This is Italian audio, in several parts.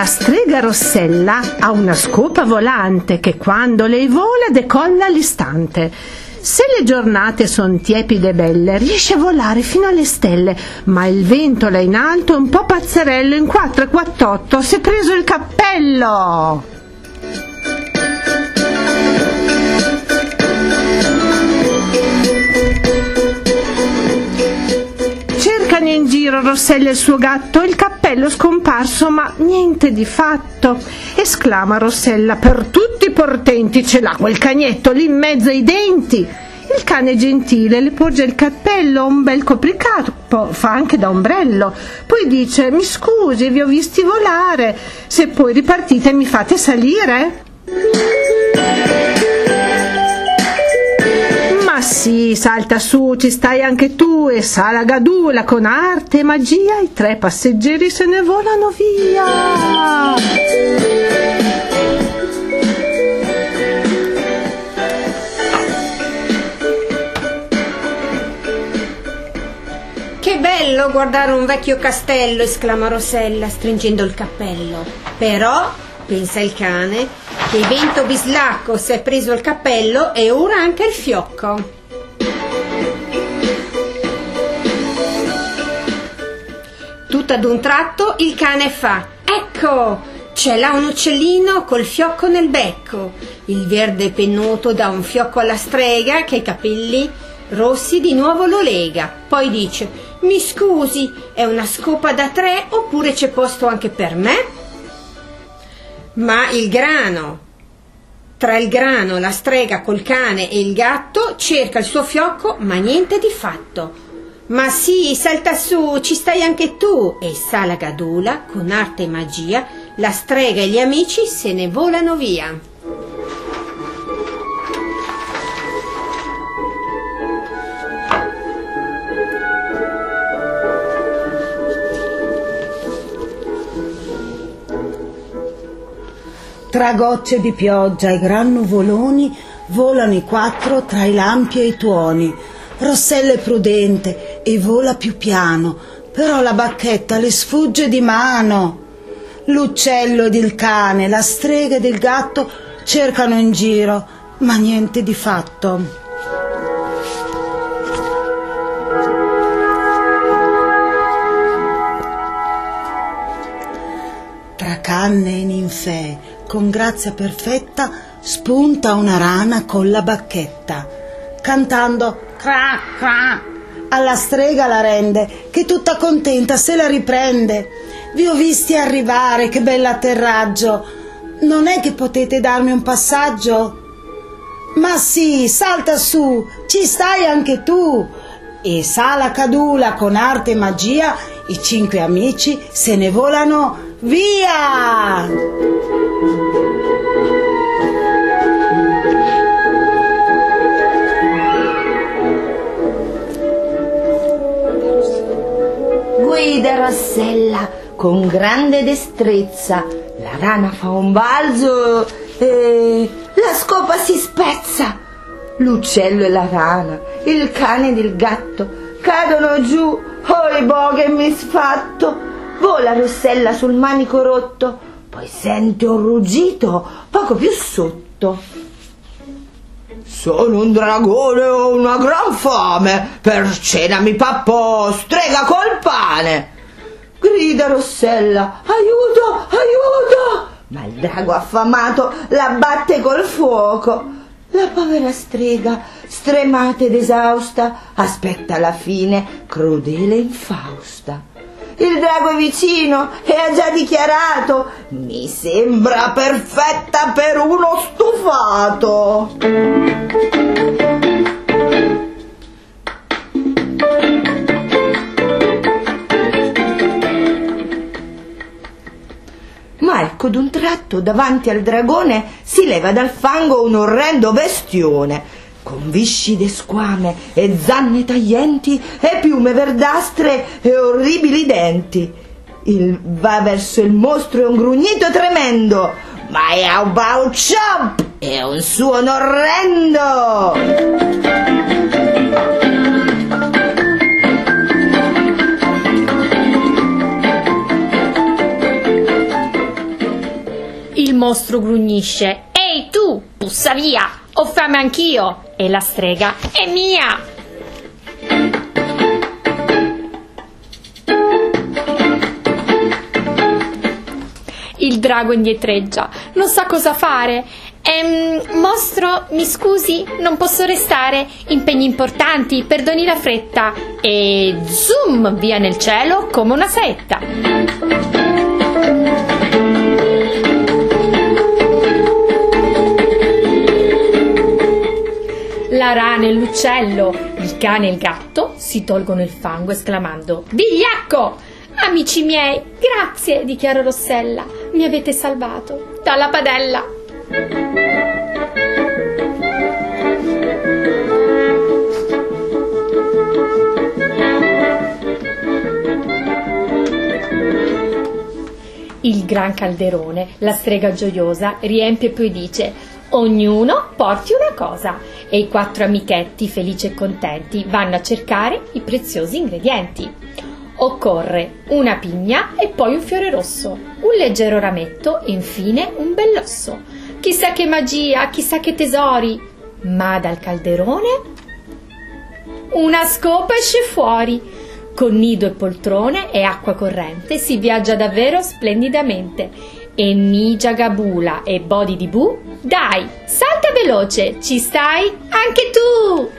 La strega Rossella ha una scopa volante che quando lei vola decolla all'istante. Se le giornate son tiepide e belle, riesce a volare fino alle stelle, ma il vento là in alto è un po' pazzerello, in 4 e 48 si è preso il cappello! Cercano in giro Rossella e il suo gatto, il cappello è scomparso, ma niente di fatto. Esclama Rossella, per tutti i portenti ce l'ha quel cagnetto lì in mezzo ai denti. Il cane gentile le porge il cappello, un bel copricapo, fa anche da ombrello. Poi dice, mi scusi, vi ho visti volare, se poi ripartite mi fate salire? Sì, salta su, ci stai anche tu e sa la gadula con arte e magia, i tre passeggeri se ne volano via. Che bello guardare un vecchio castello, esclama Rossella stringendo il cappello. Però, pensa il cane, che vento bislacco si è preso il cappello e ora anche il fiocco. Tutto ad un tratto il cane fa: Ecco! C'è là un uccellino col fiocco nel becco. Il verde pennuto dà un fiocco alla strega che i capelli rossi di nuovo lo lega. Poi dice: Mi scusi, è una scopa da tre oppure c'è posto anche per me? Ma il grano. Tra il grano, la strega col cane e il gatto cerca il suo fiocco, ma niente di fatto. Ma sì, salta su, ci stai anche tu. E sa la gadula, con arte e magia, la strega e gli amici se ne volano via. Tra gocce di pioggia e gran nuvoloni volano i quattro tra i lampi e i tuoni. Rossella è prudente e vola più piano, però la bacchetta le sfugge di mano. L'uccello ed il cane, la strega ed il gatto cercano in giro, ma niente di fatto. Tra canne e ninfee, con grazia perfetta, spunta una rana con la bacchetta, cantando cra cra. Alla strega la rende, che tutta contenta se la riprende. Vi ho visti arrivare, che bell'atterraggio. Non è che potete darmi un passaggio? Ma sì, salta su, ci stai anche tu. E sala cadula con arte e magia, i cinque amici se ne volano via. Con grande destrezza. La rana fa un balzo e la scopa si spezza. L'uccello e la rana, il cane ed il gatto cadono giù. Oi boh che misfatto! Vola Rossella sul manico rotto, poi sente un ruggito poco più sotto. Sono un dragone ho una gran fame, per cena mi pappo strega col pane. Grida Rossella, aiuto, aiuto! Ma il drago affamato la batte col fuoco. La povera strega, stremata ed esausta, aspetta la fine crudele e infausta. Il drago è vicino e ha già dichiarato: Mi sembra perfetta per uno stufato. Ecco d'un tratto davanti al dragone si leva dal fango un orrendo bestione con viscide squame e zanne taglienti e piume verdastre e orribili denti. Il va verso il mostro e un grugnito tremendo, ma è un bau chop! È un suono orrendo! Mostro grugnisce. Ehi tu, pussa via! Ho fame anch'io! E la strega è mia! Il drago indietreggia, non sa cosa fare. Ehm, mostro, mi scusi, non posso restare. Impegni importanti, perdoni la fretta. E zoom via nel cielo come una setta. La rana e l'uccello, il cane e il gatto si tolgono il fango esclamando Vigliacco! Amici miei, grazie, dichiara Rossella, mi avete salvato dalla padella. Il gran calderone, la strega gioiosa, riempie e poi dice Ognuno porti una cosa e i quattro amichetti, felici e contenti, vanno a cercare i preziosi ingredienti. Occorre una pigna e poi un fiore rosso, un leggero rametto e infine un bell'osso. Chissà che magia, chissà che tesori! Ma dal calderone una scopa esce fuori. Con nido e poltrone e acqua corrente si viaggia davvero splendidamente. E Nigia Gabula e Body di Bu, dai, salta veloce, ci stai? Anche tu!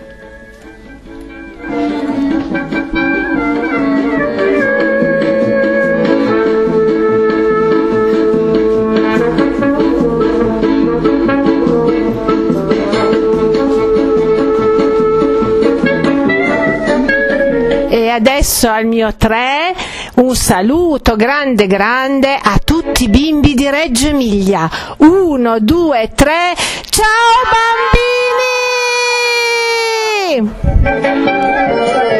E adesso al mio tre un saluto grande grande a tutti i bimbi di Reggio Emilia. Uno, due, tre. Ciao bambini!